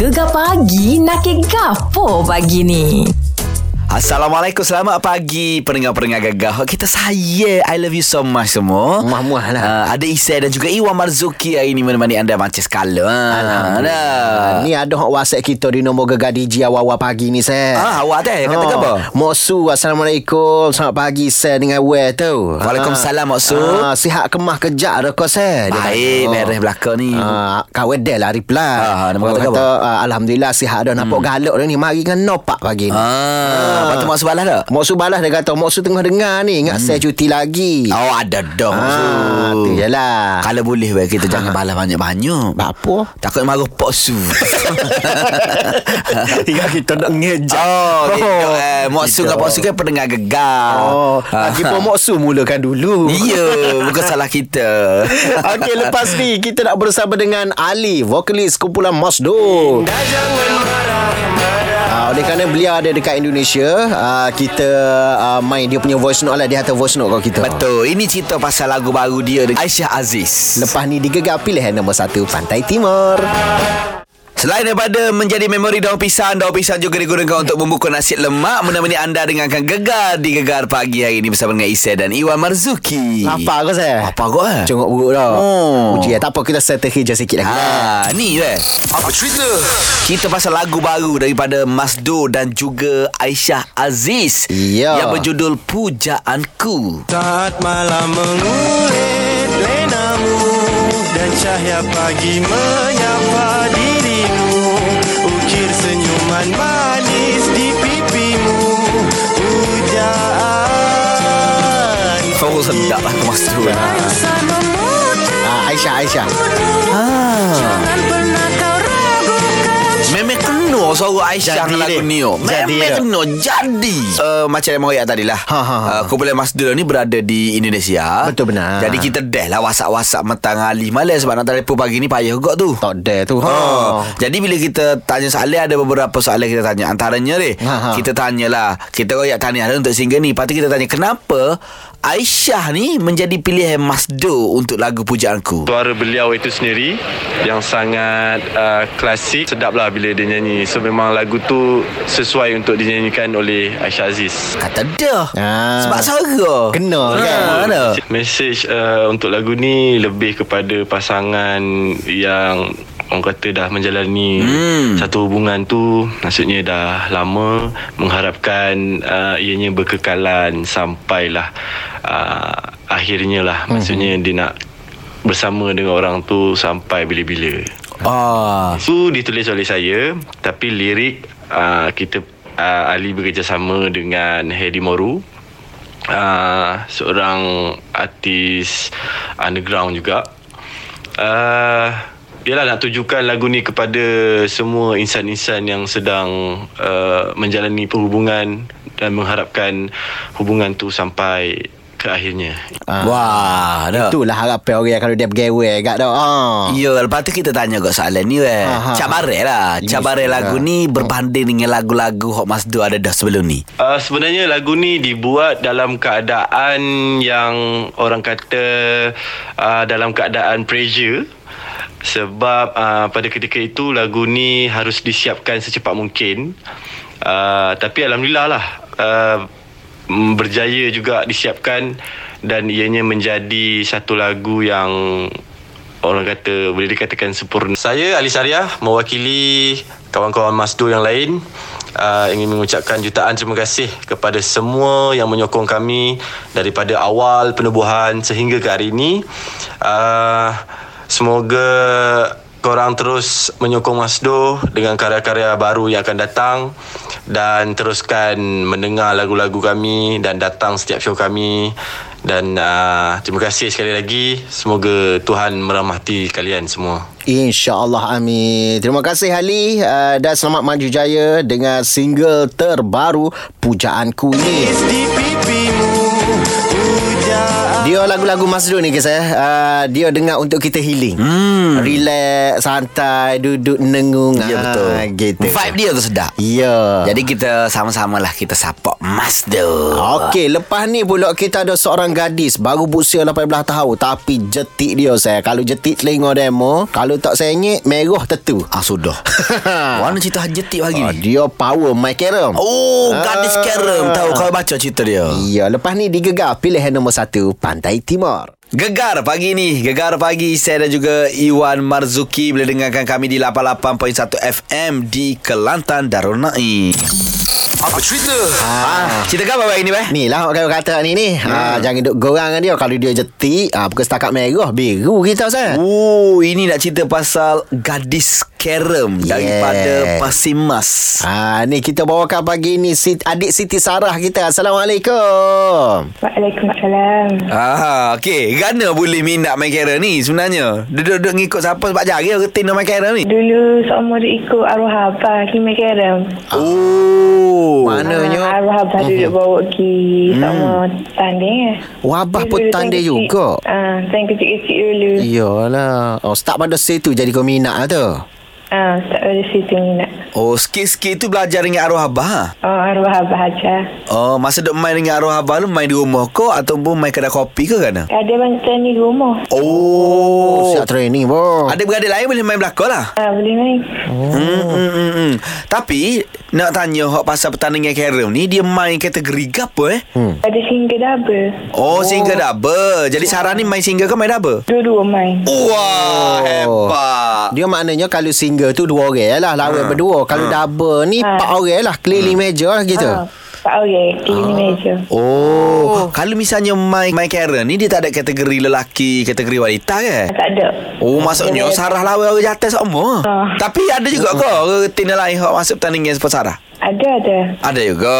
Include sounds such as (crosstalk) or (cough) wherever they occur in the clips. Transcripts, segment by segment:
Gegar pagi nak ke gapo pagi ni? Assalamualaikum Selamat pagi Pendengar-pendengar gagah Kita saya I love you so much semua Muah-muah lah. uh, Ada Isai dan juga Iwan Marzuki Hari ini menemani anda macam sekala Alhamdulillah. Ni ada hok WhatsApp kita di nombor Gegar DJ awal-awal pagi ni, saya. Ah, awak teh kata apa? Mok Su, Assalamualaikum. Selamat pagi, saya dengan Well tu. Waalaikumsalam, Mok Su. Ah, sihat kemah kejak dah kau, saya. Baik Beres belakang ni Ah, kau dah lah reply. Ah, Orang kata kata, ah, Alhamdulillah sihat dah nampak galak dah ni. Mari kan nopak pagi ni. Ah, Lepas tu maksud balas tak? Mok Su balas dia kata, Mok Su tengah dengar ni. Ingat saya cuti lagi. Oh ada dong Ah, tu je lah. Kalau boleh weh, Kita jangan balas banyak-banyak Apa? Takut marah Pok Su (laughs) Ingat kita nak ngejak. Oh, gitu. Eh, Mok Su dengan Gitu. Pok Su kan pendengar gegar Oh, lagi pun Moksu mulakan dulu. Ya, bukan salah kita. (laughs) Okey, lepas ni kita nak bersama dengan Ali, vokalis kumpulan Masdo. Oleh kerana beliau ada dekat Indonesia, uh, kita uh, main dia punya voice note lah. Dia hantar voice note kau kita. Betul. Ini cerita pasal lagu baru dia Aisyah Aziz. Lepas ni digegar pilihan nombor satu Pantai Timur. Selain daripada menjadi memori daun pisang, daun pisang juga digunakan untuk membuka nasi lemak menemani anda dengarkan gegar di gegar pagi hari ini bersama dengan Isai dan Iwan Marzuki. Apa kau saya? Apa kau eh? Cengok buruk dah. Oh. Uji, tak apa kita settle hijau sikit lagi. Ha, ni weh. Apa cerita? Cerita pasal lagu baru daripada Masdo dan juga Aisyah Aziz. Ya. Yang berjudul Pujaanku. Saat malam mengulit lenamu Dan cahaya pagi menyapa Ukir senyuman manis di pipimu Pujaan Oh, sedap lah Masdo. Ah, Aisyah, Aisyah. Memang kena suara Aisyah dengan lagu ni oh. Jadi kena Jadi uh, Macam yang Moyak tadi lah Ha, ha, ha. uh, Kumpulan Masdul ni berada di Indonesia Betul, benar. Jadi kita dah lah WhatsApp-WhatsApp Mentang Ali malam Sebab nak telefon pagi ni Payah juga tu Tak ada tu. Ha. Oh. Jadi bila kita tanya soalan Ada beberapa soalan kita tanya Antaranya ni Ha, ha. Kita tanyalah Kita royak tanya untuk single ni Lepas tu kita tanya Kenapa Aisyah ni menjadi pilihan Masdo Untuk lagu pujaanku Suara beliau itu sendiri yang sangat uh, klasik sedap lah bila dia nyanyi so memang lagu tu sesuai untuk dinyanyikan oleh Aisyah Aziz Kata dah Ah. Sebab suara Kena kan? ha, ada. Mesej uh, untuk lagu ni lebih kepada pasangan yang orang kata dah menjalani Hmm. satu hubungan tu maksudnya dah lama mengharapkan uh, ianya berkekalan sampailah uh, akhirnya lah maksudnya dia nak bersama dengan orang tu sampai bila-bila. Ah, Itu ditulis oleh saya tapi lirik uh, kita uh, Ali bekerjasama dengan Hedi Moru uh, seorang artis underground juga uh, Yalah nak tujukan lagu ni kepada semua insan-insan yang sedang uh, menjalani perhubungan dan mengharapkan hubungan tu sampai ke akhirnya. Ah. Wah, dah. Itulah harapan orang kalau dia bergewe agak dah. Ah. Ya, lepas tu kita tanya kot soalan ni weh. Aha. Cabaran lah. Yes, Cabaran ya. lagu ni berbanding dengan lagu-lagu Hot Masdo ada dah sebelum ni. Uh, sebenarnya lagu ni dibuat dalam keadaan yang orang kata uh, dalam keadaan pressure sebab uh, pada ketika itu lagu ni harus disiapkan secepat mungkin uh, tapi alhamdulillah lah uh, berjaya juga disiapkan dan ianya menjadi satu lagu yang orang kata boleh dikatakan sempurna. Saya Ali Syariah mewakili kawan-kawan Masdo yang lain uh, ingin mengucapkan jutaan terima kasih kepada semua yang menyokong kami daripada awal penubuhan sehingga ke hari ini. Uh, semoga korang terus menyokong Masdo dengan karya-karya baru yang akan datang dan teruskan mendengar lagu-lagu kami dan datang setiap show kami. Dan uh, terima kasih sekali lagi. Semoga Tuhan merahmati kalian semua. InsyaAllah amin. Terima kasih Ali uh, Dan selamat maju jaya Dengan single terbaru Pujaanku ni di pipimu Dia lagu-lagu Masdo ni guys eh uh, Dia dengar untuk kita healing hmm. Relax Santai Duduk nengung Ya Ah, betul. Gitu Vibe dia tu sedap. Ya Jadi kita sama-sama lah kita support Mazda. Okey, lepas ni pula kita ada seorang gadis baru berusia 18 tahun tapi jetik dia saya. Kalau jetik telinga demo, kalau tak senyek merah tetu. Ah sudah. (laughs) Mana cerita jetik pagi Ah, ni? dia power my carrom. Oh, gadis Ah. kerem. Tahu kau baca cerita dia. Ya, lepas ni digegar pilihan nombor satu Pantai Timur. Gegar pagi ni. Gegar pagi. Saya dan juga Iwan Marzuki Boleh dengarkan kami di 88.1 FM Di Kelantan Darul Naim Apa cerita? Ah, cerita apa pagi ni, Beh? Ni lah orang kata ni ni. Hmm. Ah, jangan duk gorang dengan dia. Kalau dia jetik, ah, bukan setakat merah, biru kita saya. Oh, ini nak cerita pasal gadis kerem Yeah. daripada Pasimas. Ah, ni kita bawakan pagi ni si, adik Siti Sarah kita. Assalamualaikum. Waalaikumsalam. Ah, okey. Gana boleh minat main kerem ni sebenarnya? Duduk-duduk ngikut siapa sebab jari rutin nak main kerem ni? Dulu seumur ikut arwah abah pergi main kerem. Oh. Mananya Ah, arwah abah duduk bawa pergi seumur tanding eh. Wabah Dulu pun tanding juga. Ah, time kecil-kecil dulu. Iyalah. Oh, start pada situ jadi kau minat lah tu. Ah, tak ada situ minat. Oh, sikit-sikit tu belajar dengan arwah abah. Oh, arwah abah aja. Oh, masa duk main dengan arwah abah tu main di rumah kau ataupun main kedai kopi ke kan? Ada tanding di rumah. Oh. Siap training pun. Ada beradik lain boleh main belakang lah. Ah, boleh main. Hmm, hmm, hmm, hmm. Tapi nak tanya hak pasal pertandingan kerem ni dia main kategori apa eh? Hmm. Ada single double. Oh, single double. Jadi Sarah ni main single ke main double? Dua-dua main. Wah, hebat. Dia maknanya kalau single tu dua orang lah. Lawan berdua. Kalau double ni Ha. empat orang lah. Keliling meja lah gitu. Ah, tak orang. Keliling meja. Oh, kalau misalnya main main kerem ni dia tak ada kategori lelaki, kategori wanita ke? Tak ada. Oh, maksudnya Dia- Sarah lawan orang jatuh semua. Ah. Tapi ada juga ke retina lain hak masuk pertandingan seperti Sarah? Ada, ada. Ada juga.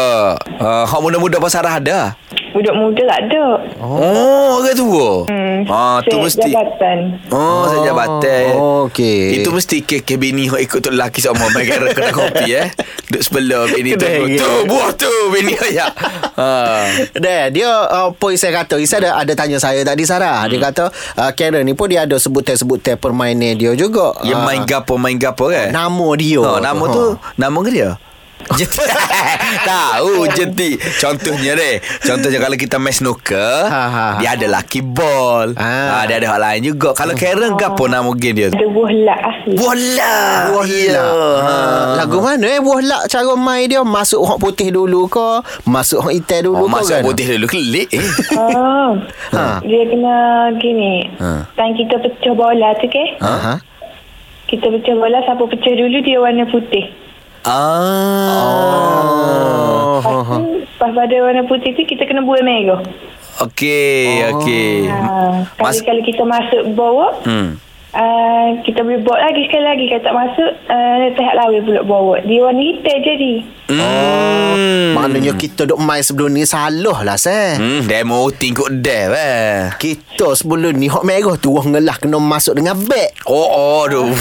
Uh, hak muda-muda apa Sarah ada? Budak muda tak ada. Oh, orang tua. Hmm. Ah, tu mesti. Jabatan. Oh, saya jabatan. okey. Itu mesti ke, ke bini hok ikut tu lelaki sama main kira kedai kopi eh. Duk sebelah bini tu. Tu buah tu bini ya. Ha. Dia, dia uh, poin saya kata Isa ada, ada tanya saya tadi Sarah Dia kata uh, Karen ni pun dia ada sebutan-sebutan permainan dia juga Yang Ah, main gapo main gapo kan? Nama dia Oh, nama Ha. tu nama ke dia? (laughs) Tahu jeti. Contohnya deh. Contohnya kalau kita main snooker, Ha, ha, ha. dia ada lucky ball. Ah. Ha. dia ada hal lain juga. Kalau Karen gapo nama game dia? tu? Ada buah lak asli. Bola. Buah lak ha. Lagu mana eh Buah lak cara main dia Masuk orang putih dulu ke Masuk orang hitam dulu Oh, ke masuk kan? putih dulu kelik eh. Oh, Ha. dia kena gini. Ha. Time kita pecah bola tu ke? Ha? ha? Kita pecah bola, siapa pecah dulu dia warna putih. Ah. Oh, lepas pada warna putih tu kita kena buat merah. Okey, okey. Ha, Mas- kalau kita masuk bawah, Hmm. Uh, kita boleh bawa lagi sekali lagi. Kalau tak masuk, uh, pihak lawan pula bawa. Dia warna hitam jadi. Hmm. Maknanya kita duk main sebelum ni Salah lah saya Hmm, demo tingkuk dev eh. Kita sebelum ni Hak merah tu Wah ngelah kena masuk dengan beg Oh, oh, aduh.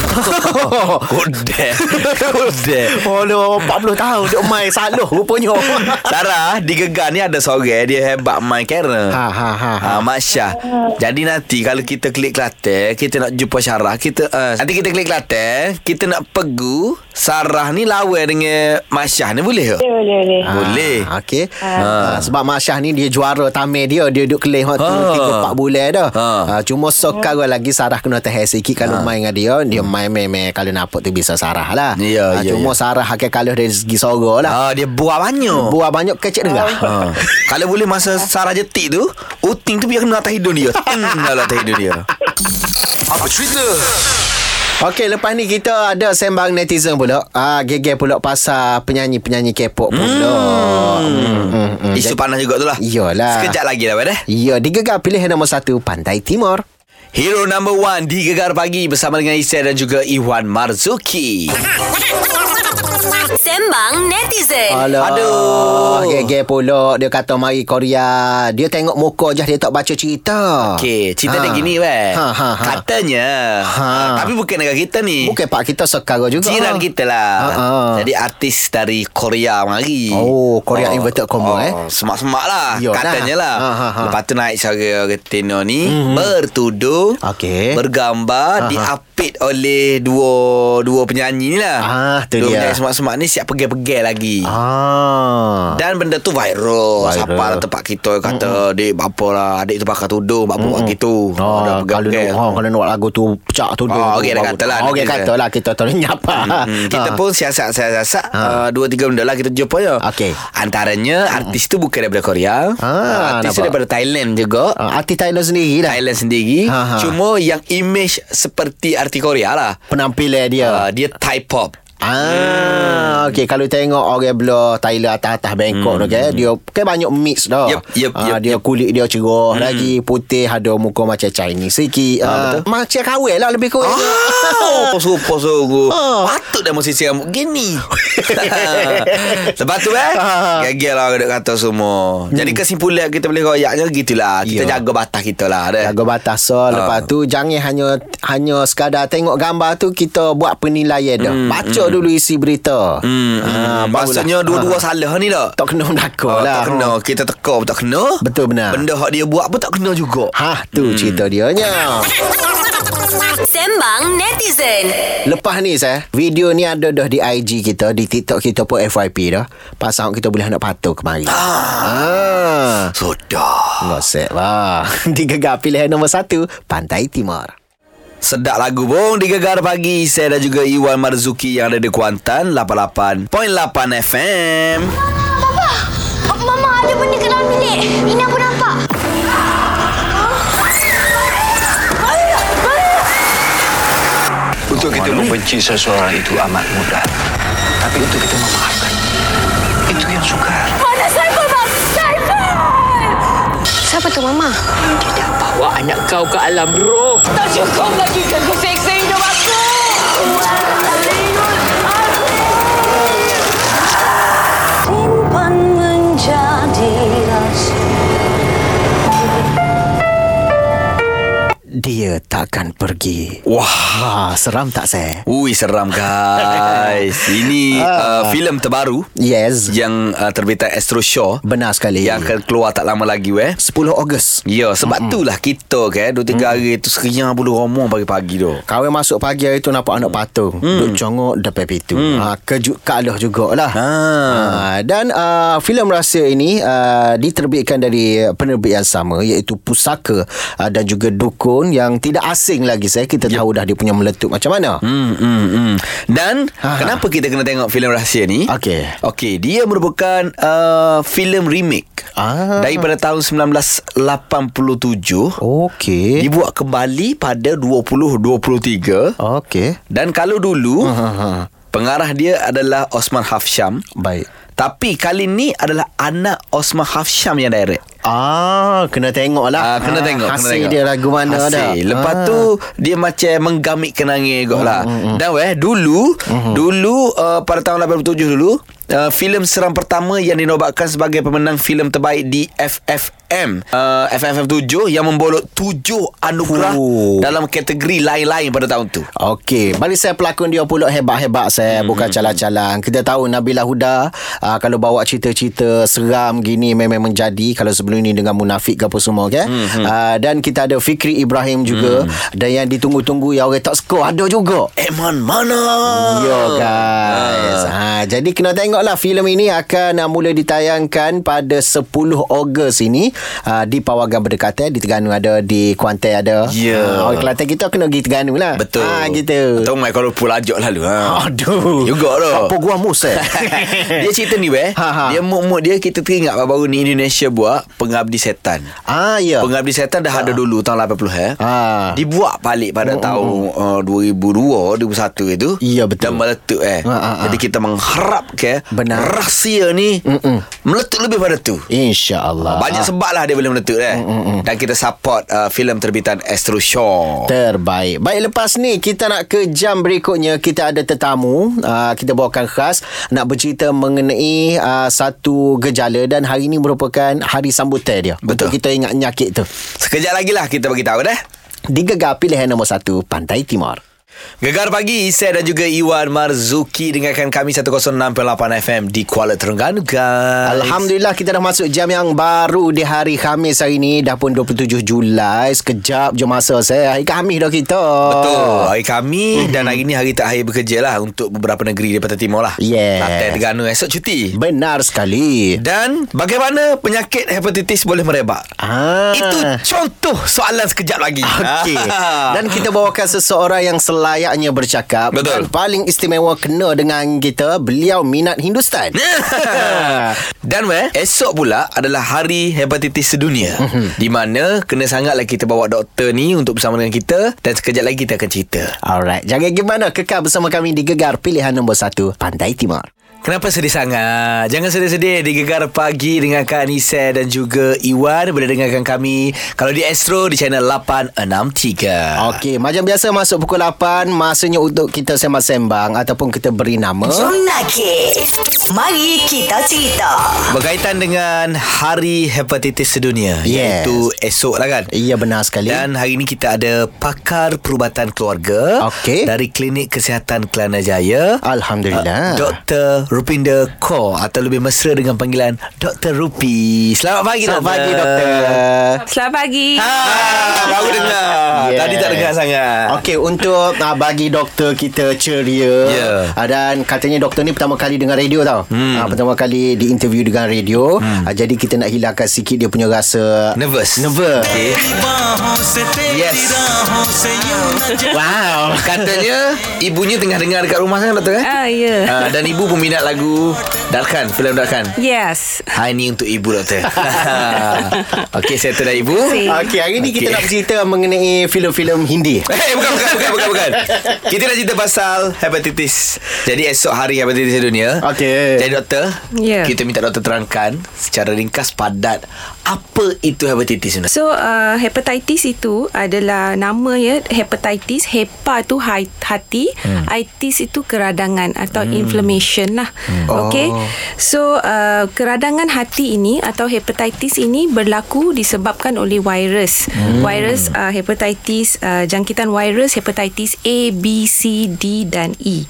Kodek. Kodek. Oh, dah 40 tahun duk main salah rupanya. Sarah, di Gegar ni ada seorang dia hebat main kera. Ha, ha, ha, ha. Ha, Mak Syah. Jadi nanti kalau kita klik Kelantan, kita nak jumpa Sarah, kita uh, nanti kita klik Kelantan, kita nak pegu Sarah ni lawan dengan Mak Syah ni boleh ke? Boleh, boleh, boleh. Ah. Boleh. Okey. Ha. Ha. sebab Mak Syah ni dia juara tamer dia. Dia duduk kelih waktu Ha. 3 4 bulan dah. Ha. Ha. cuma sekarang lagi Sarah kena tahan sikit kalau main dengan dia. Dia main main kalau nampak tu bisa Sarah lah. Ya, ha, ya, cuma ya. Sarah akan kalah dari segi suara lah. Ah, dia buat banyak. Buah banyak kecil dengar. Ha. Kalau boleh masa Sarah jetik tu, Uting tu biar kena atas hidung dia. Teng dalam atas hidung dia. Apa cerita? Okey, lepas ni kita ada sembang netizen pula. Ah, geger pula pasal penyanyi-penyanyi K-pop pula. Hmm. Hmm. Hmm. Isu panas juga tu lah. Iyalah. Sekejap lagi lah, Pada. Ya, digegar pilihan nombor satu Pantai Timur. Hero number one di Gegar Pagi bersama dengan Isya dan juga Iwan Marzuki. (laughs) Sembang netizen. Alah. Aduh. Geger pula dia kata mari Korea. Dia tengok muka je dia tak baca cerita. Okey, cerita Ha. dia gini weh. Ha, ha, ha. Katanya. Ha. Tapi bukan negara kita ni. Bukan pak kita sekarang juga. Jiran kita lah. Ha, ha. Jadi artis dari Korea mari. Oh, Korea inverted comma, eh. Semak-semak lah. Yalah. Katanya lah. Ha, ha, ha. Lepas tu naik cara retina ni. Mm-hmm. Bertuduh. Okey. Bergambar. Ha, ha. Diapit oleh dua dua penyanyi ni lah. Ah, tu dua dia. Yang semak-semak ni siap pergi-pergi lagi. Ah. Dan benda tu viral. Viral. Siapa lah tempat kita kata, "Dek, apa lah, adik tu pakai tudung, buat buat gitu." Oh, Dah kalau pegang-pegang. oh, kalau nak lagu tu pecah tu Oh, okey, dah kata lah, Oh, okey kata kita- lah kita tu nyapa. Kita Ah. pun siasat-siasat uh, Dua tiga benda lah kita jumpa ya Okey. Antaranya artis tu bukan daripada Korea Ah, Artis tu daripada Thailand juga Ah, artis Thailand sendiri lah. Thailand sendiri Ha, ha. Cuma yang image seperti artis Korea lah Penampilan dia. uh, Dia Thai pop Ah, okey kalau tengok orang belah Thailand atas-atas Bangkok tu kan, dia kan banyak mix dah. Yup, yup, Ah, yup, dia yup. kulit dia cerah lagi, putih ada muka macam Chinese sikit. Ah, betul. Macam kawin lah lebih kurang. Oh, super sungguh. Ah. Patut dah musisi rambut gini. (laughs) Lepas tu eh, Ah. gagil lah dia kata semua. Jadi kesimpulan kita boleh royaknya gitulah. Kita Ya. jaga batas kita lah. Dah. Jaga batas so Lepas tu Jangan hanya Hanya sekadar tengok gambar tu Kita buat penilaian dah Baca dulu isi berita Hmm, Ah, hmm. barulah. Maksudnya dua-dua Ah. salah ni tak? Tak kena belakang Oh, lah tak kena. Kita teka pun tak kena. Betul benar. Benda hak dia buat pun tak kena juga. Ha tu cerita dia nya. Sembang netizen. Lepas ni saya Video ni ada dah di IG kita Di TikTok kita pun FYP dah Pasal kita boleh nak patuh kemari ah. Sudah. Ngosek lah (laughs) Digegar pilihan nombor satu Pantai Timur Sedap lagu bong di Gegar Pagi. Saya dan juga Iwan Marzuki yang ada di Kuantan 88.8 FM. Papa, Mama ada benda kat dalam bilik. Ini aku nampak. Untuk kita membenci seseorang itu amat mudah. Tapi untuk kita memaafkan, itu yang sukar. Mana Saiful, Bang? Saiful! Siapa tu, Mama? Bawa anak kau ke alam roh. Tak cukup lagi kan kau seksa hidup aku. Dia takkan pergi Wah. Wah seram tak saya Ui seram guys. (laughs) Ini uh, filem terbaru Yes yang uh, terbitan Astro Shaw Benar sekali yang akan keluar tak lama lagi weh. 10 Ogos Ya, sebab mm itulah kita kan 2 3 hari tu seriang bulu romong pagi-pagi tu. Kawan masuk pagi hari tu nampak anak patung hmm. Duk congok depan pintu hmm. ha, Kejut kalah jugalah Ha. ha, Dan uh, filem rahsia ini uh, Diterbitkan dari penerbit yang sama Iaitu Pusaka uh, Dan juga Dukun Yang tidak asing lagi saya Kita tahu dah dia punya meletup macam mana Hmm, hmm, hmm. Dan Ha. kenapa kita kena tengok filem rahsia ni? Okey. Okey, dia merupakan uh, filem remake Ah. daripada tahun 1987. Okey Dibuat kembali pada 2023 Okey dan kalau dulu Ha, ha. pengarah dia adalah Osman Hafsyam. Baik Tapi kali ni adalah anak Osman Hafsyam yang direct. Ah, kena tengok lah. Ah, kena tengok kena Hasil tengok. dia lagu mana Hasil. dah. Lepas Ah. tu Dia macam Menggamit kenangnya juga lah Dan weh Dulu Dulu uh, Pada tahun 87 dulu uh, filem seram pertama yang dinobatkan sebagai pemenang filem terbaik di FFM uh, FFM 7 yang membolot 7 anugerah Fuh. dalam kategori lain-lain pada tahun tu. Okey, bagi saya pelakon dia pula hebat-hebat saya, hmm. bukan calang-calang. Kita tahu Nabila Huda uh, kalau bawa cerita-cerita seram gini memang menjadi kalau sebelum ni dengan munafik ke apa semua kan. Hmm. Uh, dan kita ada Fikri Ibrahim juga hmm. dan yang ditunggu-tunggu yang orang tak skor ada juga. Eman mana? Yo guys. Ha, jadi kena tengoklah filem ini akan uh, mula ditayangkan pada 10 Ogos ini uh, di Pawagan Berdekatan di Terengganu ada di Kuantan ada. Ya. Uh, orang Kelantan kita kena pergi Terengganu lah. Betul. Ha, gitu. Atau mai kalau pula ajak lalu ha. Aduh. Juga tu. Apa gua mus eh? (laughs) dia cerita ni weh. Ha, ha. Dia mood-mood dia kita teringat baru-baru ni Indonesia buat Pengabdi Setan. ah ya. Pengabdi Setan dah ada dulu tahun 80 eh. Ah. Dibuat balik pada tahun uh, 2002 2001 itu. Ya, betul. Dan meletup eh. Ah, ah, ah. Jadi kita mengharap ke Benar. rahsia ni Mm-mm. meletup lebih pada tu. InsyaAllah. Banyak sebab lah dia boleh meletup eh. Dan kita support uh, filem terbitan Astro Shaw. Terbaik. Baik lepas ni kita nak ke jam berikutnya kita ada tetamu uh, kita bawakan khas nak bercerita mengenai uh, satu gejala dan hari ini merupakan hari sambutan dia. Betul. Untuk kita ingat nyakit tu. Sekejap lagi lah kita bagi tahu dah. Digegar pilihan nombor satu Pantai Timur. Gegar pagi Isai dan juga Iwan Marzuki dengarkan kami 106.8 FM di Kuala Terengganu guys. Alhamdulillah kita dah masuk jam yang baru di hari Khamis hari ni dah pun 27 Julai sekejap je masa saya hari Khamis dah kita. Betul. Hari kami dan hari ni hari terakhir bekerja lah untuk beberapa negeri di Pantai Timur lah. Yes. Pantai Terengganu esok cuti. Benar sekali. Dan bagaimana penyakit hepatitis boleh merebak? Ah. Itu contoh soalan sekejap lagi. Okey. (laughs) Dan kita bawakan seseorang yang selayaknya bercakap Betul. dan paling istimewa kena dengan kita, beliau minat Hindustan. (laughs) Dan weh, esok pula adalah hari hepatitis sedunia. Mhm. di mana kena sangatlah kita bawa doktor ni untuk bersama dengan kita dan sekejap lagi kita akan cerita. Alright, jangan gimana kekal bersama kami di Gegar pilihan nombor 1 Pantai Timur. Kenapa sedih sangat? Jangan sedih-sedih di Gegar Pagi dengan Kak Anissa dan juga Iwan boleh dengarkan kami kalau di Astro di channel 863. Okey, macam biasa masuk pukul 8 masanya untuk kita sembang-sembang ataupun kita beri nama. Sunake. Mari kita cerita. Berkaitan dengan Hari Hepatitis Sedunia Yes. Iaitu esok lah kan Iya benar sekali. Dan hari ini kita ada pakar perubatan keluarga Okey. dari Klinik Kesihatan Kelana Jaya. Alhamdulillah. Dr. Rupinder Kaur atau lebih mesra dengan panggilan Dr. Rupi. Selamat pagi Selamat doktor. pagi doktor. Selamat pagi. Ha, baru dengar. Yes. Tadi tak dengar sangat. Okey, untuk uh, bagi doktor kita ceria Ya. uh, dan katanya doktor ni pertama kali dengar radio tau. Hmm. Uh, pertama kali di interview dengan radio. Hmm. Uh, jadi kita nak hilangkan sikit dia punya rasa Nervous. Nervous. Okay. Yes. Wow. Katanya ibunya tengah dengar dekat rumah kan doktor eh? Ah, ya. Ah, dan ibu peminat lagu Darkan, filem Darkan. Yes. Hai ni untuk ibu doktor. (laughs) Okey, saya dah ibu. Okey, hari ni kita Okey. nak bercerita mengenai filem-filem Hindi. (laughs) Eh, bukan, bukan, bukan, bukan, bukan. Kita nak cerita pasal hepatitis. Jadi esok hari hepatitis sedunia. Okey. Jadi doktor, Ya. kita minta doktor terangkan secara ringkas padat apa itu hepatitis sebenarnya. So uh, hepatitis itu adalah nama ya hepatitis hepa tu hati hmm. itis itu keradangan atau hmm. inflammation lah hmm. okey Oh. so uh, keradangan hati ini atau hepatitis ini berlaku disebabkan oleh virus hmm. virus uh, hepatitis uh, jangkitan virus hepatitis A B C D dan E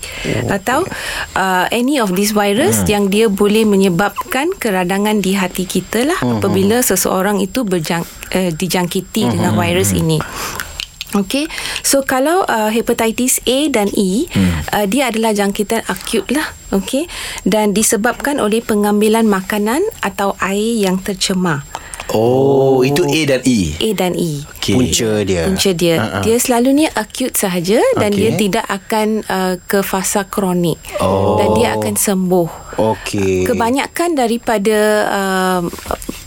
oh. atau uh, any of these virus hmm. yang dia boleh menyebabkan keradangan di hati kita lah hmm. apabila seseorang itu berjang, uh, dijangkiti hmm. dengan virus ini Okey, so kalau uh, hepatitis A dan E, hmm. uh, dia adalah jangkitan akut lah, okey, dan disebabkan oleh pengambilan makanan atau air yang tercemar. Oh, itu A dan E. A dan E. Okey. Punca dia. Punca dia. Uh-huh. Dia selalunya akut sahaja dan Okey. dia tidak akan uh, ke fasa kronik. Oh. Dan dia akan sembuh. Okey. Kebanyakan daripada uh,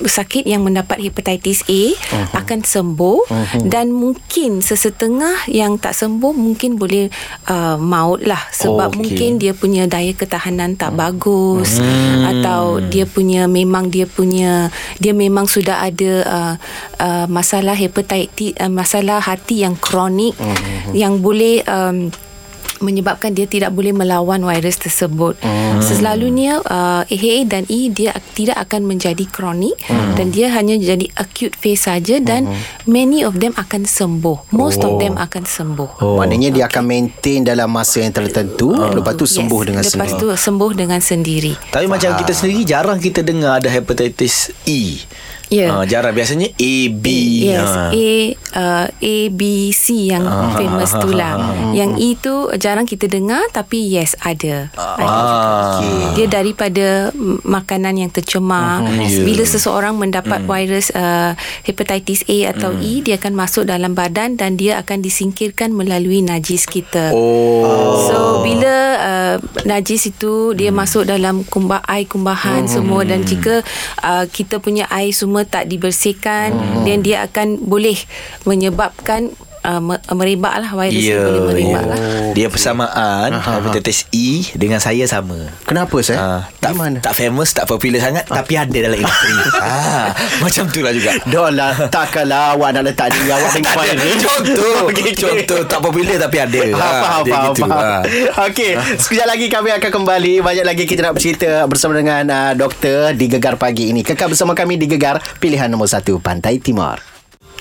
sakit yang mendapat hepatitis A uh-huh. akan sembuh uh-huh. dan mungkin sesetengah yang tak sembuh mungkin boleh uh, maut lah sebab Okey. mungkin dia punya daya ketahanan tak bagus hmm. atau dia punya memang dia punya dia memang sudah ada uh, uh, masalah hepatitis uh, masalah hati yang kronik uh-huh. yang boleh um, menyebabkan dia tidak boleh melawan virus tersebut. Hmm. Selalunya uh, AHA dan E dia ak- tidak akan menjadi kronik hmm. dan dia hanya jadi acute phase saja dan many of them akan sembuh. Most of them akan sembuh. Oh. Maknanya dia akan maintain dalam masa yang tertentu uh. lepas tu sembuh yes. dengan Lepas sendiri. tu sembuh dengan sendiri. Tapi macam kita sendiri jarang kita dengar ada hepatitis E. Ya. Ah, jarang biasanya A B. Yes, Ah. A uh, A B C yang famous tu lah. Yang E tu jarang kita dengar tapi yes ada. ada. Ah. Dia daripada mm, makanan yang tercemar. ya. Bila seseorang mendapat virus uh, hepatitis A atau E, dia akan masuk dalam badan dan dia akan disingkirkan melalui najis kita. Oh. So bila uh, najis itu dia masuk dalam kumbah air kumbahan semua dan jika uh, kita punya air semua tak dibersihkan dan dia akan boleh menyebabkan uh, me- merebak lah virus yeah, boleh merebak ya. lah. Dia persamaan hepatitis E dengan saya sama. Kenapa saya? Ah, tak, Gimana? tak famous, tak popular sangat tapi ada dalam industri. (laughs) ah, macam tu lah juga. Dah lah Takkanlah awak nak letak diri awak dengan Tak ada. virus Contoh (laughs) okey. Contoh Tak popular tapi ada Ha, faham, dia faham, gitu. faham. Ah. Okey, sekejap lagi kami akan kembali. Banyak lagi kita nak bercerita bersama dengan uh, doktor di Gegar Pagi ini. Kekal bersama kami di Gegar, pilihan nombor 1 Pantai Timur.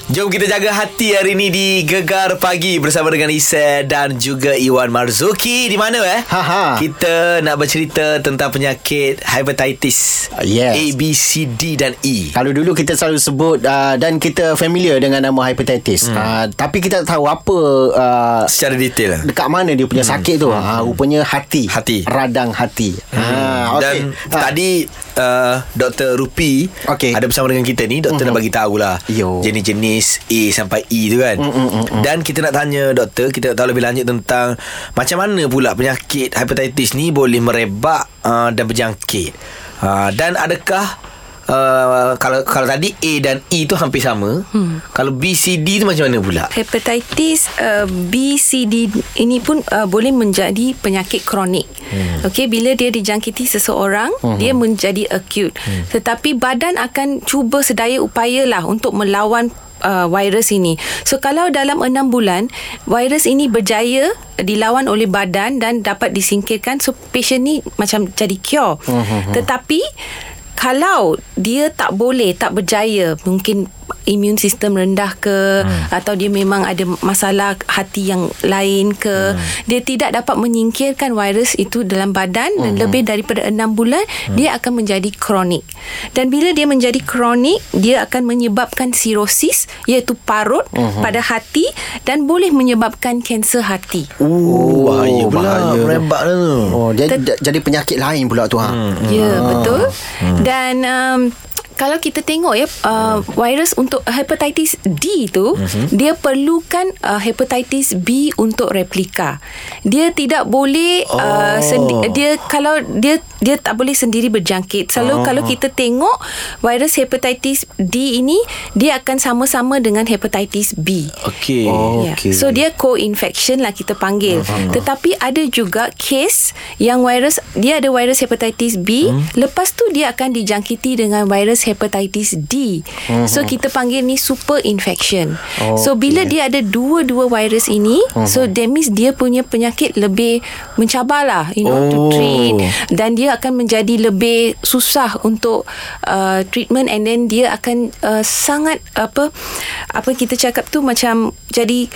Jom kita jaga hati hari ni di Gegar Pagi bersama dengan Isai dan juga Iwan Marzuki. Di mana eh? Ha, ha. Kita nak bercerita tentang penyakit hepatitis. Yes. A, B, C, D dan E. Kalau dulu kita selalu sebut uh, dan kita familiar dengan nama hepatitis. Hmm. Uh, tapi kita tak tahu apa uh, Secara detail lah. dekat mana dia punya sakit tu. Ha, rupanya hati. Hati. Radang hati. Ha, Dan Ha. tadi uh, Dr. Rupi Okey. ada bersama dengan kita ni. Doktor nak bagi tahulah Yo. Jenis-jenis A sampai E tu kan. Dan kita nak tanya doktor, kita nak tahu lebih lanjut tentang macam mana pula penyakit hepatitis ni boleh merebak uh, dan berjangkit. Uh, dan adakah Uh, kalau kalau tadi A dan E tu hampir sama. Hmm. Kalau B C D tu macam mana pula? Hepatitis uh, B, C, D ini pun uh, boleh menjadi penyakit kronik. Hmm. Okey, bila dia dijangkiti seseorang, hmm. dia menjadi acute. Hmm. Tetapi badan akan cuba sedaya upaya lah untuk melawan uh, virus ini. So kalau dalam 6 bulan virus ini berjaya dilawan oleh badan dan dapat disingkirkan so patient ni macam jadi cure. Hmm. Tetapi kalau dia tak boleh tak berjaya mungkin immune system rendah ke hmm. atau dia memang ada masalah hati yang lain ke hmm. dia tidak dapat menyingkirkan virus itu dalam badan hmm. dan lebih daripada 6 bulan hmm. dia akan menjadi kronik dan bila dia menjadi kronik dia akan menyebabkan sirosis iaitu parut hmm. pada hati dan boleh menyebabkan kanser hati Oh, bahaya pula. bahaya tu. Merebak tu. Oh, dia Tet- jadi penyakit lain pula tu ha. Hmm. Ya, betul. Dan um, kalau kita tengok ya uh, virus untuk hepatitis D tu uh-huh. dia perlukan uh, hepatitis B untuk replika. Dia tidak boleh oh. uh, sendi- dia kalau dia dia tak boleh sendiri berjangkit. Selalu oh. kalau kita tengok virus hepatitis D ini dia akan sama-sama dengan hepatitis B. Okey. Oh. Ya. Okey. So dia co-infection lah kita panggil. Uh-huh. Tetapi ada juga case yang virus dia ada virus hepatitis B, hmm. lepas tu dia akan dijangkiti dengan virus hepatitis D. Uh-huh. So kita panggil ni super infection. Oh, so bila dia ada dua-dua virus ini, uh-huh. so that means dia punya penyakit lebih mencabar lah you know oh. to Oh. treat dan dia akan menjadi lebih susah untuk uh, treatment and then dia akan uh, sangat apa apa kita cakap tu macam jadi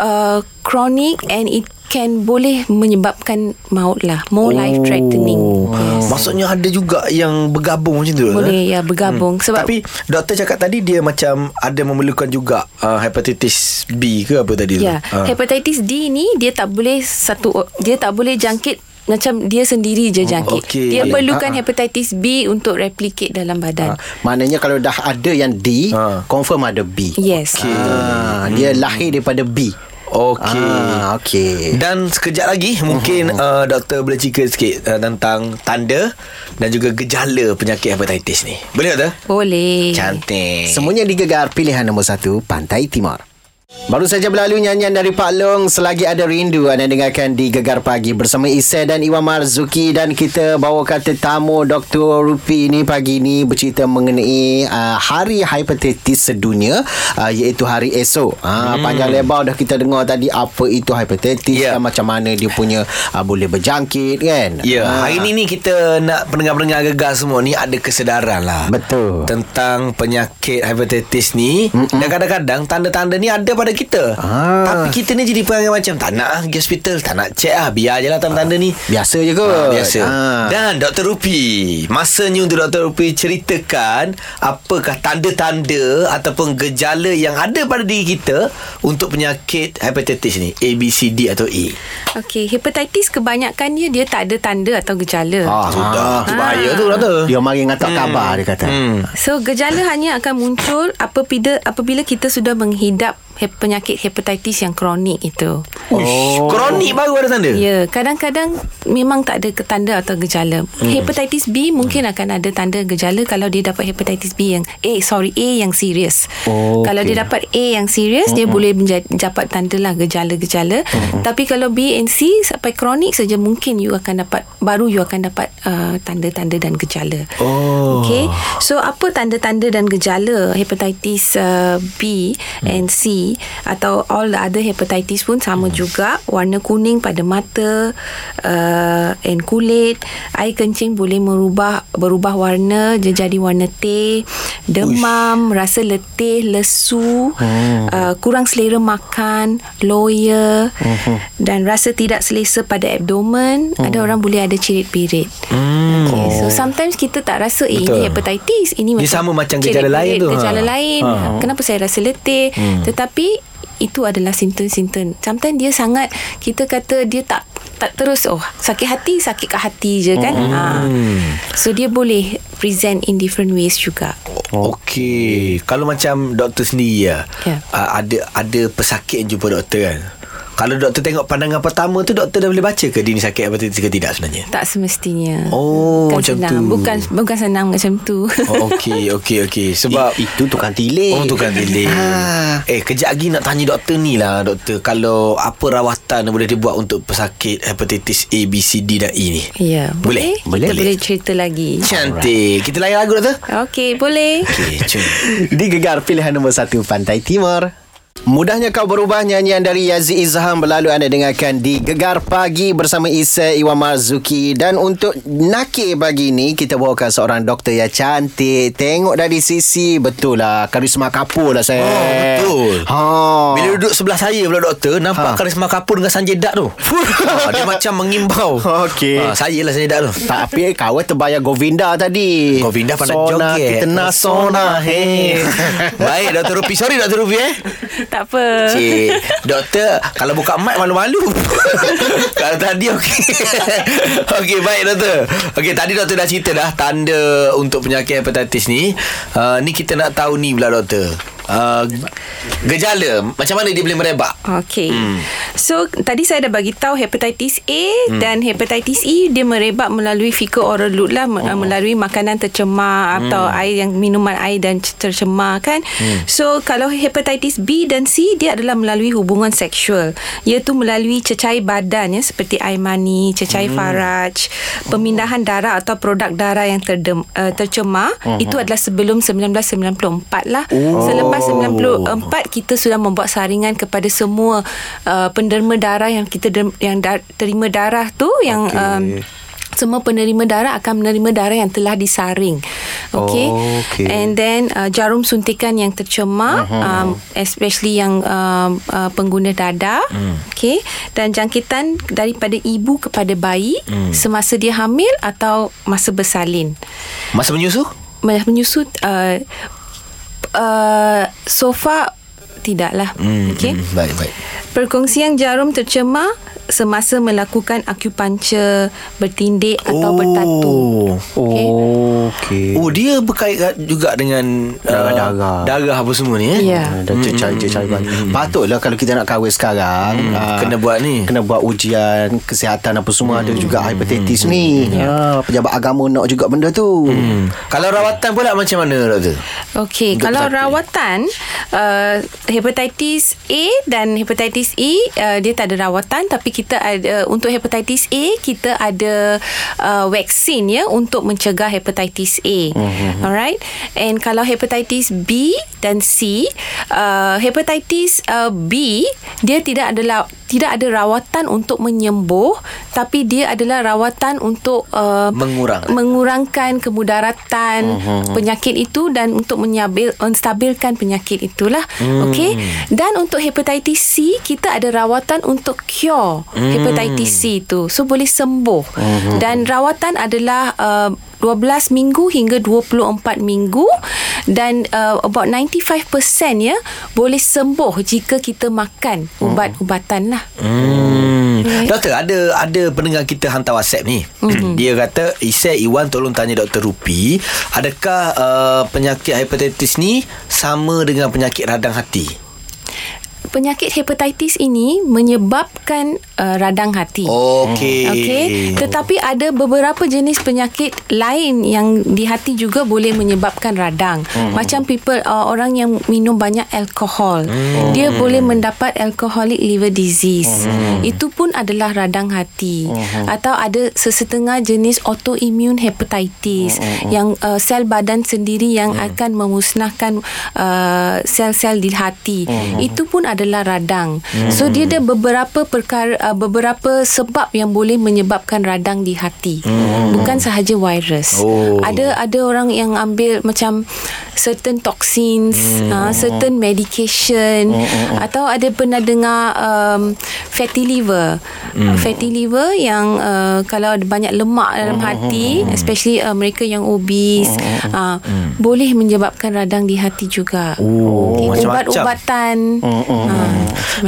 uh, chronic and it can boleh menyebabkan maut lah more life threatening Oh. Maksudnya ada juga yang bergabung macam tu boleh eh? ya bergabung hmm. sebab Tapi doktor cakap tadi dia macam ada memerlukan juga uh, hepatitis B ke apa tadi tu? Ya, Ah. hepatitis D ni dia tak boleh satu dia tak boleh jangkit macam dia sendiri je jangkit. okey. Dia perlukan Ha, ha. hepatitis B untuk replicate dalam badan. Ha, maknanya kalau dah ada yang D, Ha. confirm ada B. Yes. Ha, dia lahir daripada B. Okey. Ah, okey. Dan sekejap lagi mungkin uh, doktor boleh cerita sikit uh, tentang tanda dan juga gejala penyakit hepatitis ni. Boleh doktor? Boleh. Cantik. Semuanya digegar pilihan nombor satu Pantai Timur. Baru saja berlalu nyanyian dari Pak Long Selagi ada rindu Anda dengarkan di Gegar Pagi Bersama Isai dan Iwan Marzuki Dan kita bawakan tetamu Dr. Rupi ni pagi ni Bercerita mengenai uh, Hari Hepatitis Sedunia uh, Iaitu hari esok uh, hmm. Panjang lebar dah kita dengar tadi Apa itu hepatitis Ya. Dan macam mana dia punya uh, Boleh berjangkit kan Ya, Ah. hari ni ni kita nak pendengar-pendengar gegar semua ni ada kesedaran lah. Betul. Tentang penyakit hepatitis ni. Mm-mm. Dan kadang-kadang tanda-tanda ni ada pada kita. Ah. Tapi kita ni jadi perangai macam tak nak ah pergi hospital, tak nak check ah, biar je lah tanda-tanda ni. Biasa je kot Ah, biasa. Ah. Dan Dr. Rupi, masanya untuk Dr. Rupi ceritakan apakah tanda-tanda ataupun gejala yang ada pada diri kita untuk penyakit hepatitis ni, A, B, C, D atau E. Okey, hepatitis kebanyakannya dia tak ada tanda atau gejala. Ah, Sudah, tu bahaya tu doktor. Dia mari hantar kabar dia kata Hmm. So gejala hanya akan muncul apabila apabila kita sudah menghidap hep, penyakit hepatitis yang kronik itu. Oh. Kronik baru ada tanda? Ya, kadang-kadang memang tak ada tanda atau gejala. Hmm. Hepatitis B mungkin akan ada tanda gejala kalau dia dapat hepatitis B yang A, sorry A yang serius. Oh, Kalau okey. dia dapat A yang serius, dia boleh menja- dapat tanda lah gejala-gejala. Tapi kalau B and C sampai kronik saja mungkin you akan dapat baru you akan dapat uh, tanda-tanda dan gejala. Oh. Okay. So apa tanda-tanda dan gejala hepatitis uh, B and C B atau all the other hepatitis pun sama hmm. juga warna kuning pada mata uh, and kulit air kencing boleh merubah berubah warna jadi warna teh demam Uish. rasa letih lesu hmm. uh, kurang selera makan loya hmm. dan rasa tidak selesa pada abdomen hmm. ada orang boleh ada cirit-pirit hmm. okay. so sometimes kita tak rasa eh, ini hepatitis ini dia sama macam gejala lain tu gejala ha. lain ha. kenapa saya rasa letih hmm. tetapi itu adalah simptom-simptom sometimes dia sangat kita kata dia tak tak terus oh sakit hati sakit kat hati je kan hmm. ha. so dia boleh present in different ways juga Okey, kalau macam doktor sendiri ya, yeah. uh, ada ada pesakit yang jumpa doktor kan. Kalau doktor tengok pandangan pertama tu doktor dah boleh baca ke dia ni sakit hepatitis ke tidak sebenarnya? Tak semestinya. Oh, bukan macam senang. tu. Bukan bukan senang macam tu. Oh, okey, (laughs) okey, okey. Sebab I, itu tukang tilik. Oh, tukang tilik. ha. Eh, kejap lagi nak tanya doktor ni lah, doktor. Kalau apa rawatan boleh dibuat untuk pesakit hepatitis A, B, C, D dan E ni? Ya, boleh. Boleh. Kita boleh cerita lagi. Cantik. Kita layan lagu doktor. Okey, boleh. Okey, cuma. (laughs) Di Gegar pilihan nombor satu Pantai Timur. Mudahnya kau berubah nyanyian dari Yazid Izham berlalu anda dengarkan di Gegar Pagi bersama Isa Iwan Marzuki dan untuk nakir pagi ni kita bawakan seorang doktor yang cantik tengok dari sisi betul lah karisma kapur lah saya Oh, betul. ha. Bila duduk sebelah saya pula doktor Nampak Ha. karisma kapur dengan Sanjay Dutt tu (laughs) ha, Dia macam mengimbau Okey. ha, Saya lah Sanjay Dutt tu tapi kawan terbayar Govinda tadi Govinda pandai Sona, joget kita nak sona hey. (laughs) Baik Dr. Rupi Sorry Dr. Rupi eh Tak apa. Cik Doktor Kalau buka mic malu-malu. (laughs) Kalau tadi okey. Okey baik doktor. Okey tadi doktor dah cerita dah Tanda untuk penyakit hepatitis ni. Uh, Ni kita nak tahu ni pula doktor uh, Gejala Macam mana dia boleh merebak Okey. Hmm. So tadi saya dah bagi tahu hepatitis A hmm. dan hepatitis E dia merebak melalui fecal oral route lah oh. melalui makanan tercemar hmm. atau air yang minuman air dan tercemar kan. Hmm. So kalau hepatitis B dan C dia adalah melalui hubungan seksual iaitu melalui cecair badan ya seperti air mani, cecair hmm. faraj, pemindahan darah atau produk darah yang terdem, uh, tercemar uh-huh. itu adalah sebelum 1994 lah. Oh. Selepas 94 kita sudah membuat saringan kepada semua uh, penderma darah yang kita der- yang da- terima darah tu yang Okey. um, semua penerima darah akan menerima darah yang telah disaring. Okay. Oh, okey. And then uh, jarum suntikan yang tercemar uh-huh. um, especially yang um, uh, pengguna dada. Hmm. Okay. Dan jangkitan daripada ibu kepada bayi Hmm. semasa dia hamil atau masa bersalin. Masa menyusu Masa menyusu uh, uh, so far tidaklah. hmm, okay. hmm, Baik baik Perkongsian jarum tercemar semasa melakukan akupuncture, bertindik atau Oh. bertatu. Okay. Okey. Oh dia berkait juga dengan Darah-darah. uh, Darah apa semua ni eh Ya. Dan cecair-cecair hmm. Patutlah kalau kita nak kahwin sekarang Hmm, ah, kena buat ni. Kena buat ujian Kesihatan apa semua Ada juga hepatitis ni ah, Pejabat agama nak juga benda tu Hmm. Kalau rawatan pula macam mana doktor? Okey, kalau pesakit. rawatan uh, hepatitis A dan hepatitis E uh, dia tak ada rawatan tapi kita ada untuk hepatitis A kita ada uh, vaksin ya untuk mencegah hepatitis A. Mm-hmm. Alright. And kalau hepatitis B dan C, uh, hepatitis uh, B dia tidak adalah tidak ada rawatan untuk menyembuh tapi dia adalah rawatan untuk uh, Mengurang. mengurangkan kemudaratan uh-huh. penyakit itu dan untuk menyabil menstabilkan penyakit itulah hmm. okey dan untuk hepatitis C kita ada rawatan untuk cure hmm. hepatitis C itu so boleh sembuh uh-huh. dan rawatan adalah uh, 12 minggu hingga 24 minggu dan uh, about 95% ya boleh sembuh jika kita makan ubat-ubatan lah. Hmm. Right. Doktor, ada ada pendengar kita hantar WhatsApp ni. Mm-hmm. (clears throat) Dia kata, "Isai Iwan tolong tanya Doktor Rupi, adakah uh, penyakit hepatitis ni sama dengan penyakit radang hati?" penyakit hepatitis ini menyebabkan uh, radang hati. Okey. Okey, tetapi ada beberapa jenis penyakit lain yang di hati juga boleh menyebabkan radang. Hmm. Macam people uh, orang yang minum banyak alkohol, hmm. dia boleh mendapat alcoholic liver disease. Hmm. Itu pun adalah radang hati. Hmm. Atau ada sesetengah jenis autoimmune hepatitis hmm. yang uh, sel badan sendiri yang hmm. akan memusnahkan uh, sel-sel di hati. Hmm. Itu pun adalah radang. Hmm. So dia ada beberapa perkara uh, beberapa sebab yang boleh menyebabkan radang di hati. Hmm. Bukan sahaja virus. Oh. Ada ada orang yang ambil macam certain toxins, hmm. uh, certain medication hmm. atau ada pernah dengar um, fatty liver. Hmm. Fatty liver yang uh, kalau ada banyak lemak dalam hati, especially uh, mereka yang obese, uh, boleh menyebabkan radang di hati juga. Oh, Okay, ubat-ubatan. Uh,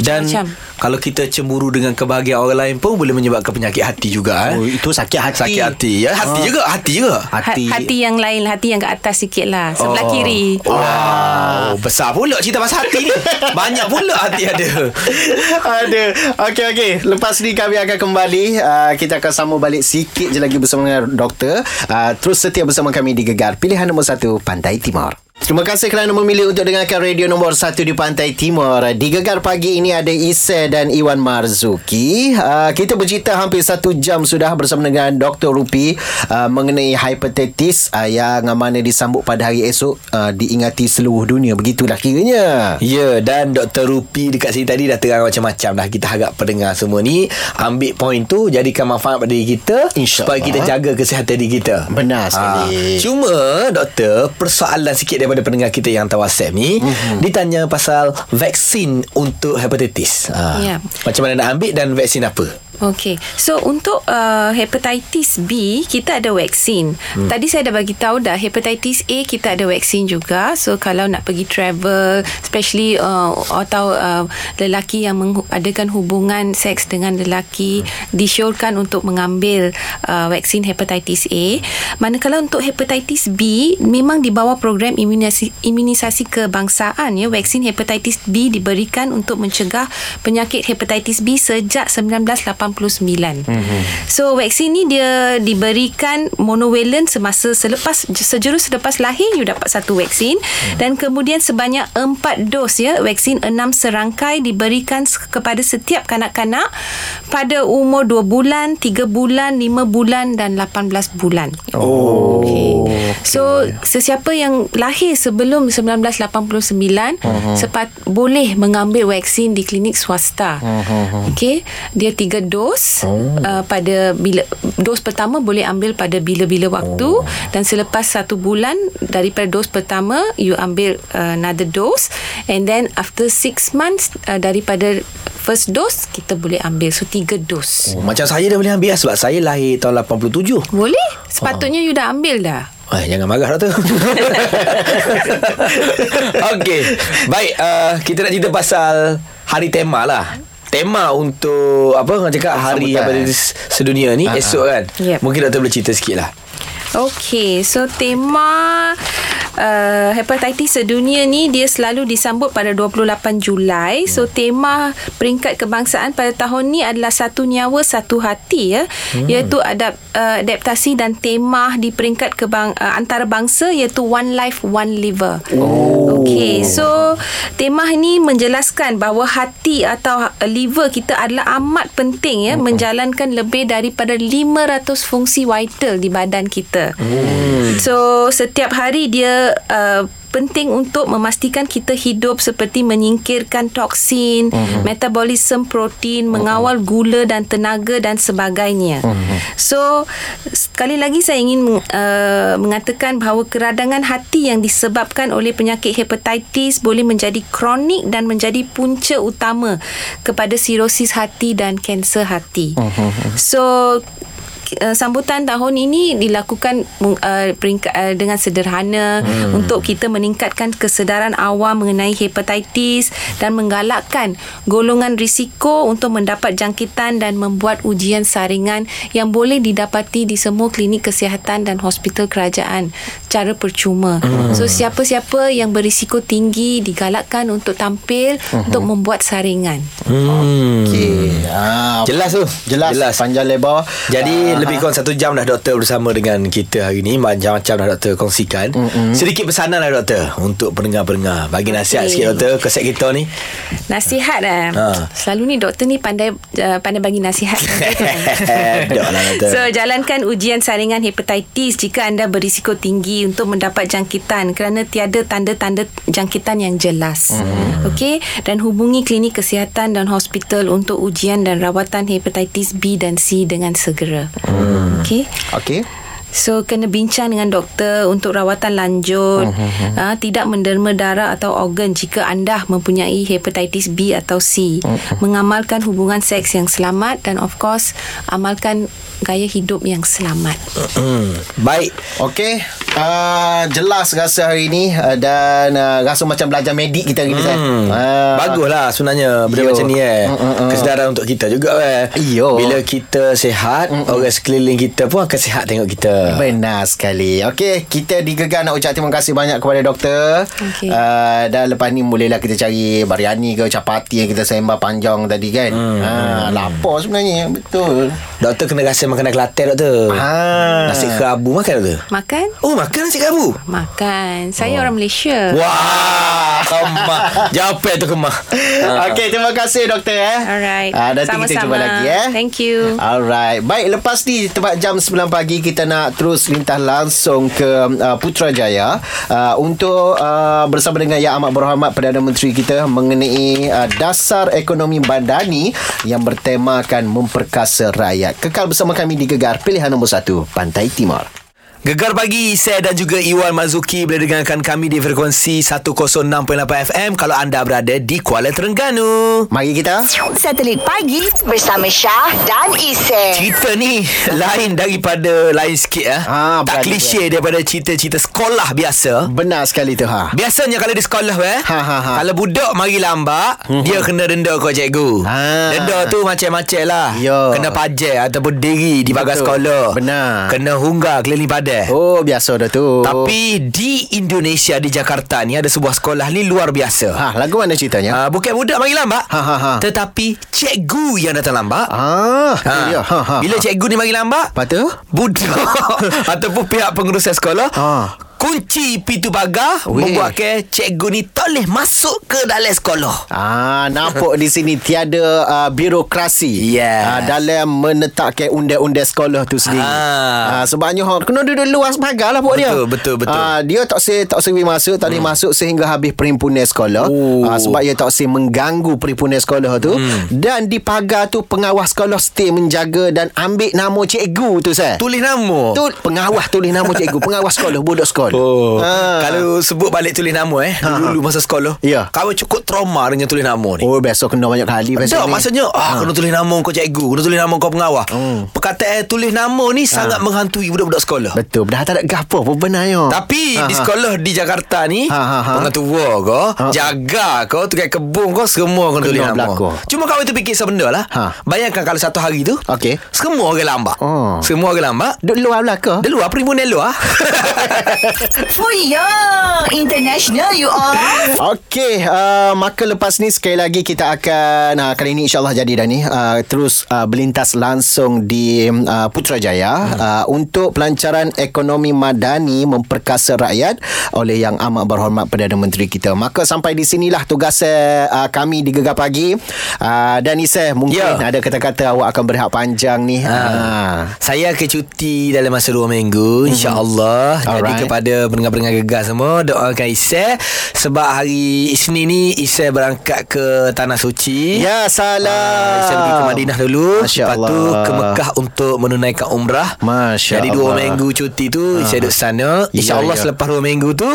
Dan macam-macam. Kalau kita cemburu dengan kebahagiaan orang lain pun boleh menyebabkan penyakit hati juga eh. Oh, itu sakit hati. Sakit hati. Ya, hati Ah. juga, hati juga. Hati. Ha- hati yang lain Hati yang ke atas sikit lah Sebelah Oh. kiri Wow, besar pula cerita pasal hati ni. (laughs) Banyak pula hati ada. Ada. Okey okey. Lepas ni kami akan kembali. Uh, kita akan sambung balik sikit je lagi bersama dengan doktor. Uh, terus setia bersama kami di Gegar Pilihan nombor 1 Pantai Timur. Terima kasih kerana memilih untuk dengarkan radio nombor 1 di Pantai Timur. Di Gegar pagi ini ada Ise dan Iwan Marzuki. Uh, kita bercerita hampir satu jam sudah bersama dengan Dr. Rupi uh, mengenai hepatitis uh, yang mana disambut pada hari esok uh, diingati seluruh dunia. Begitulah kiranya. Ya dan Dr. Rupi dekat sini tadi dah terang macam-macam dah Kita harap pendengar semua ni Ambil poin tu Jadikan manfaat pada diri kita InsyaAllah. Supaya kita jaga kesihatan diri kita Benar sekali. Cuma Doktor Persoalan sikit daripada pendengar kita yang hantar WhatsApp ni Mhm. Ditanya pasal Vaksin untuk hepatitis ha. Ya. Macam mana nak ambil Dan vaksin apa Okey. So untuk uh, hepatitis B kita ada vaksin. Hmm. Tadi saya dah bagi tahu dah hepatitis A kita ada vaksin juga. So kalau nak pergi travel especially uh, atau uh, lelaki yang mengadakan hubungan seks dengan lelaki disyorkan untuk mengambil uh, vaksin hepatitis A. Manakala untuk hepatitis B memang di bawah program imunisasi imunisasi kebangsaan ya vaksin hepatitis B diberikan untuk mencegah penyakit hepatitis B sejak 1989. Mm-hmm. So vaksin ni dia diberikan monovalent semasa selepas sejurus selepas lahir you dapat satu vaksin mm. dan kemudian sebanyak 4 dos ya vaksin 6 serangkai diberikan kepada setiap kanak-kanak pada umur 2 bulan, 3 bulan, 5 bulan dan 18 bulan. Oh. Okay. So sesiapa yang lahir sebelum 1989 uh-huh. sepat boleh mengambil vaksin di klinik swasta. Uh-huh. Okey, dia tiga dos oh. uh, pada bila dos pertama boleh ambil pada bila-bila waktu oh. dan selepas satu bulan daripada dos pertama you ambil uh, another dose and then after six months uh, daripada first dose kita boleh ambil so tiga dos. oh. Macam saya dah boleh ambil lah Sebab saya lahir tahun 87 Boleh? Sepatutnya you dah ambil dah. Eh, jangan marah Doktor (laughs) (laughs) Okey Baik uh, Kita nak cerita pasal Hari tema lah Tema untuk Apa orang cakap Hari Sambutan. hepatitis sedunia ni Esok kan Yep. Mungkin doktor boleh cerita sikit lah Okey, so tema uh, hepatitis sedunia ni dia selalu disambut pada 28 Julai. So tema peringkat kebangsaan pada tahun ni adalah satu nyawa satu hati ya. Hmm. Iaitu adap, uh, adaptasi dan tema di peringkat kebang, uh, antarabangsa iaitu one life one liver. Oh. Okey, so tema ini menjelaskan bahawa hati atau liver kita adalah amat penting ya hmm. menjalankan lebih daripada 500 fungsi vital di badan kita. Hmm. So setiap hari dia uh, penting untuk memastikan kita hidup seperti menyingkirkan toksin, uh-huh. metabolisme protein, uh-huh. mengawal gula dan tenaga dan sebagainya. Uh-huh. So sekali lagi saya ingin uh, mengatakan bahawa keradangan hati yang disebabkan oleh penyakit hepatitis boleh menjadi kronik dan menjadi punca utama kepada sirosis hati dan kanser hati. Uh-huh. So uh, sambutan tahun ini dilakukan uh, peringkat, uh, dengan sederhana hmm. untuk kita meningkatkan kesedaran awam mengenai hepatitis dan menggalakkan golongan risiko untuk mendapat jangkitan dan membuat ujian saringan yang boleh didapati di semua klinik kesihatan dan hospital kerajaan cara percuma. Hmm. So siapa-siapa yang berisiko tinggi digalakkan untuk tampil hmm. untuk membuat saringan. Hmm. Okey. Ah, Jelas tu. Jelas, Jelas. panjang lebar. Jadi Ah, lebih kurang satu jam dah doktor bersama dengan kita hari ni Macam-macam dah doktor kongsikan mm-hmm. Sedikit pesanan lah doktor Untuk pendengar-pendengar Bagi nasihat Okey. sikit doktor ke set kita ni Nasihat eh. Ha. Selalu ni doktor ni pandai uh, pandai bagi nasihat. (laughs) Dok lah So jalankan ujian saringan hepatitis jika anda berisiko tinggi untuk mendapat jangkitan kerana tiada tanda-tanda jangkitan yang jelas. Hmm. Okey dan hubungi klinik kesihatan dan hospital untuk ujian dan rawatan hepatitis B dan C dengan segera. Hmm. Okey. Okey. So kena bincang dengan doktor untuk rawatan lanjut. Mhm, Uh, tidak menderma darah atau organ jika anda mempunyai hepatitis B atau C. Mhm. Mengamalkan hubungan seks yang selamat dan of course amalkan gaya hidup yang selamat. hmm. Baik Okey. Uh, jelas rasa hari ni uh, dan uh, rasa macam belajar medik kita hari ni kan. Hmm. Uh, Bagus lah sebenarnya Benda Yo. macam ni eh Mm, mm, mm. Kesedaran untuk kita juga eh Yo. Bila kita sihat Orang sekeliling kita pun akan sihat tengok kita Benar sekali. Okey, kita di Gegar nak ucap terima kasih banyak kepada doktor. Okey. Uh, dan lepas ni bolehlah kita cari biryani ke capati yang kita sembah panjang tadi kan. Hmm. Ha, lapar sebenarnya. Betul. Doktor kena rasa makanan Kelantan doktor Ha. Nasi kerabu makan doktor Makan? Oh makan nasi kerabu Makan. Saya orang Malaysia. Wah Kemah Jawapan tu kemah (laughs) Okey, terima kasih doktor eh. Alright. Ah, nanti Sama-sama. kita jumpa lagi eh. Thank you. Alright. Baik, lepas ni tepat jam 9 pagi kita nak terus lintas langsung ke uh, Putrajaya uh, untuk uh, bersama dengan Yang Amat Berhormat Perdana Menteri kita mengenai uh, dasar ekonomi badani yang bertemakan memperkasa rakyat. Kekal bersama kami di Gegar Pilihan Nombor 1 Pantai Timur. Gegar pagi saya dan juga Iwan Mazuki boleh dengarkan kami di frekuensi 106.8 FM kalau anda berada di Kuala Terengganu. Mari kita Satelit pagi bersama Syah dan Isy. Cerita ni (laughs) lain daripada lain sikit ah. Ah, tak berani, klise daripada cerita-cerita sekolah biasa. benar sekali tu ha. Biasanya kalau di sekolah eh, Ha, ha, ha. kalau budak mari lambat, dia kena denda kau cikgu. Ha. Denda tu macam-macam lah. Ya. Kena pajar ataupun diri di pagar Betul. sekolah. Benar. Kena hunggah keliling padan. Oh, biasa dah tu. Tapi di Indonesia di Jakarta ni ada sebuah sekolah ni luar biasa. ha, lagu mana ceritanya? Uh, bukan budak mari lambat Ha, ha, ha. Tetapi cikgu yang datang lambat Ah, Ha. ha. Ha, ha, Bila ha. cikgu ni mari lambat Lepas tu? Budak (laughs) Ataupun pihak pengurusan sekolah Ha. Kunci pintu pagar Weh. Membuatkan cikgu ni boleh masuk ke dalam sekolah Ah, nampak di sini tiada uh, birokrasi Yes. uh, dalam menetapkan undang-undang sekolah tu sendiri. Ah. Ah, sebabnya orang kena duduk luar pagar lah buat dia. Betul, betul, betul. Ah, dia tak se tak sewi masuk, tak boleh masuk sehingga habis perhimpunan sekolah. Oh. Ah, sebab dia tak se mengganggu perhimpunan sekolah tu. Hmm. Dan di pagar tu pengawas sekolah stay menjaga dan ambil nama cikgu tu saya. Tulis nama Tu pengawas tulis nama cikgu, pengawas sekolah, budak sekolah. Oh, Ah. Kalau sebut balik tulis nama eh Ha, Dulu masa sekolah Ya. Kau cukup trauma dengan tulis nama ni Oh, biasa kena banyak kali Tak ni. maksudnya ah, Kena tulis nama kau cikgu Kena tulis nama kau pengawal Hmm. Perkataan tulis nama ni Sangat menghantui budak-budak sekolah Betul, dah tak ada gapo pun benarnya. Tapi Ha, di ha. sekolah di Jakarta ni Ha, ha, ha. Pengetua kau Ha. Jaga kau Tukar kebun kau Semua kau Kena tulis nama berlaku. Cuma kau itu fikir sebenda lah Ha. Bayangkan kalau satu hari tu Okey. Semua orang lambat Oh. Semua orang lambat Duduk luar belakang. Dia luar Perhimpunan luar (laughs) Fuyo International you all. Okey, uh, maka lepas ni sekali lagi kita akan uh, kali ini insyaallah jadi dah ni uh, terus uh, berlintas langsung di uh, Putrajaya hmm. uh, untuk pelancaran ekonomi madani memperkasa rakyat oleh yang amat berhormat Perdana Menteri kita. Maka sampai di sinilah tugas uh, kami di Gegar Pagi. Uh, dan Isai mungkin Ya. ada kata-kata awak akan berehat panjang ni. Ha. Uh. Saya akan cuti dalam masa dua minggu InsyaAllah Jadi Alright. kepada kepada pendengar-pendengar gegar semua doakan Isai sebab hari Isnin ni Isai berangkat ke Tanah Suci. Ya salah. Isai pergi ke Madinah dulu Masya Lepas tu Allah. ke Mekah untuk menunaikan umrah Masya Jadi dua Allah. minggu cuti tu Isai duduk sana InsyaAllah Ya, ya. selepas dua minggu tu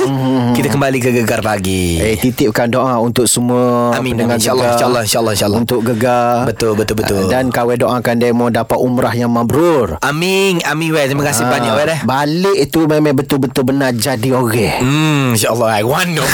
Kita kembali ke Gegar Pagi Eh titipkan doa untuk semua Amin, pendengar amin. InsyaAllah, insyaAllah, insyaAllah, insyaAllah. Untuk gegar Betul, betul, betul. Ah, Dan kawan doakan demo dapat umrah yang mabrur Amin Amin weh Terima kasih Ah, banyak weh Balik itu memang betul-betul benar jadi orang. Hmm, insyaAllah. Ai. Wano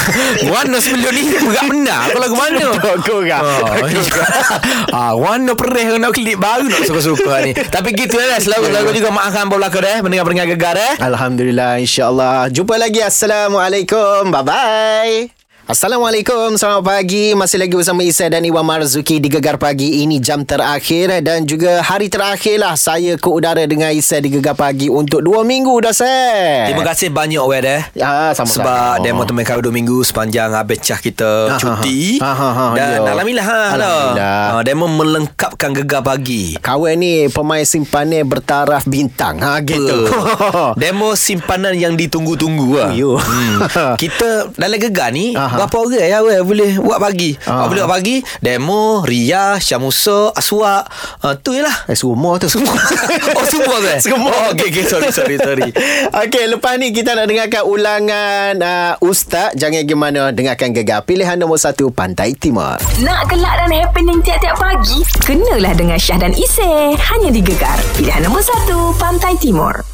Wano sebelum ni Berat benar. Aku lagu mana? Korang. (laughs) ah, Wano perih Nak klik baru Nak suka-suka ni. Tapi gitu lah Selalu-selalu juga Maafkan apa belakang dah Pendengar-pendengar gegar eh. Alhamdulillah insyaAllah. Jumpa lagi. Assalamualaikum. Bye bye Assalamualaikum Selamat pagi Masih lagi bersama Isa dan Iwan Marzuki Di Gegar Pagi Ini jam terakhir Dan juga hari terakhir lah Saya ke udara dengan Isa Di Gegar Pagi Untuk dua minggu dah saya Terima kasih banyak weh dah Ya, sama-sama. Sebab demo teman kau 2 minggu sepanjang habis cah kita Ha, ha, cuti. ha. Ha, ha, ha, Dan ya. alhamdulillah ha. Alhamdulillah. Ha, demo melengkapkan gegar pagi. Kawan ni pemain simpanan bertaraf bintang ha, gitu. (laughs) Demo simpanan yang ditunggu-tunggu lah. Yo. Hmm. (laughs) Kita dalam gegar ni Aha. berapa orang ya weh boleh buat pagi. Aha. Ha. Boleh buat pagi. Demo, Ria, Syamusa, Aswak. Ha, tu je lah. Eh semua tu Semua (laughs) oh semua tu eh? Semua. Oh okay, okay. Sorry, sorry, sorry. (laughs) Okey, lepas ni kita nak dengarkan ulangan uh, Ustaz. Jangan gimana dengarkan gegar. Pilihan nombor satu, Pantai Timur. Nak gelak dan happening tiap-tiap pagi? Kenalah dengan Syah dan Isy. Hanya di Gegar. Pilihan nombor 1, Pantai Timur.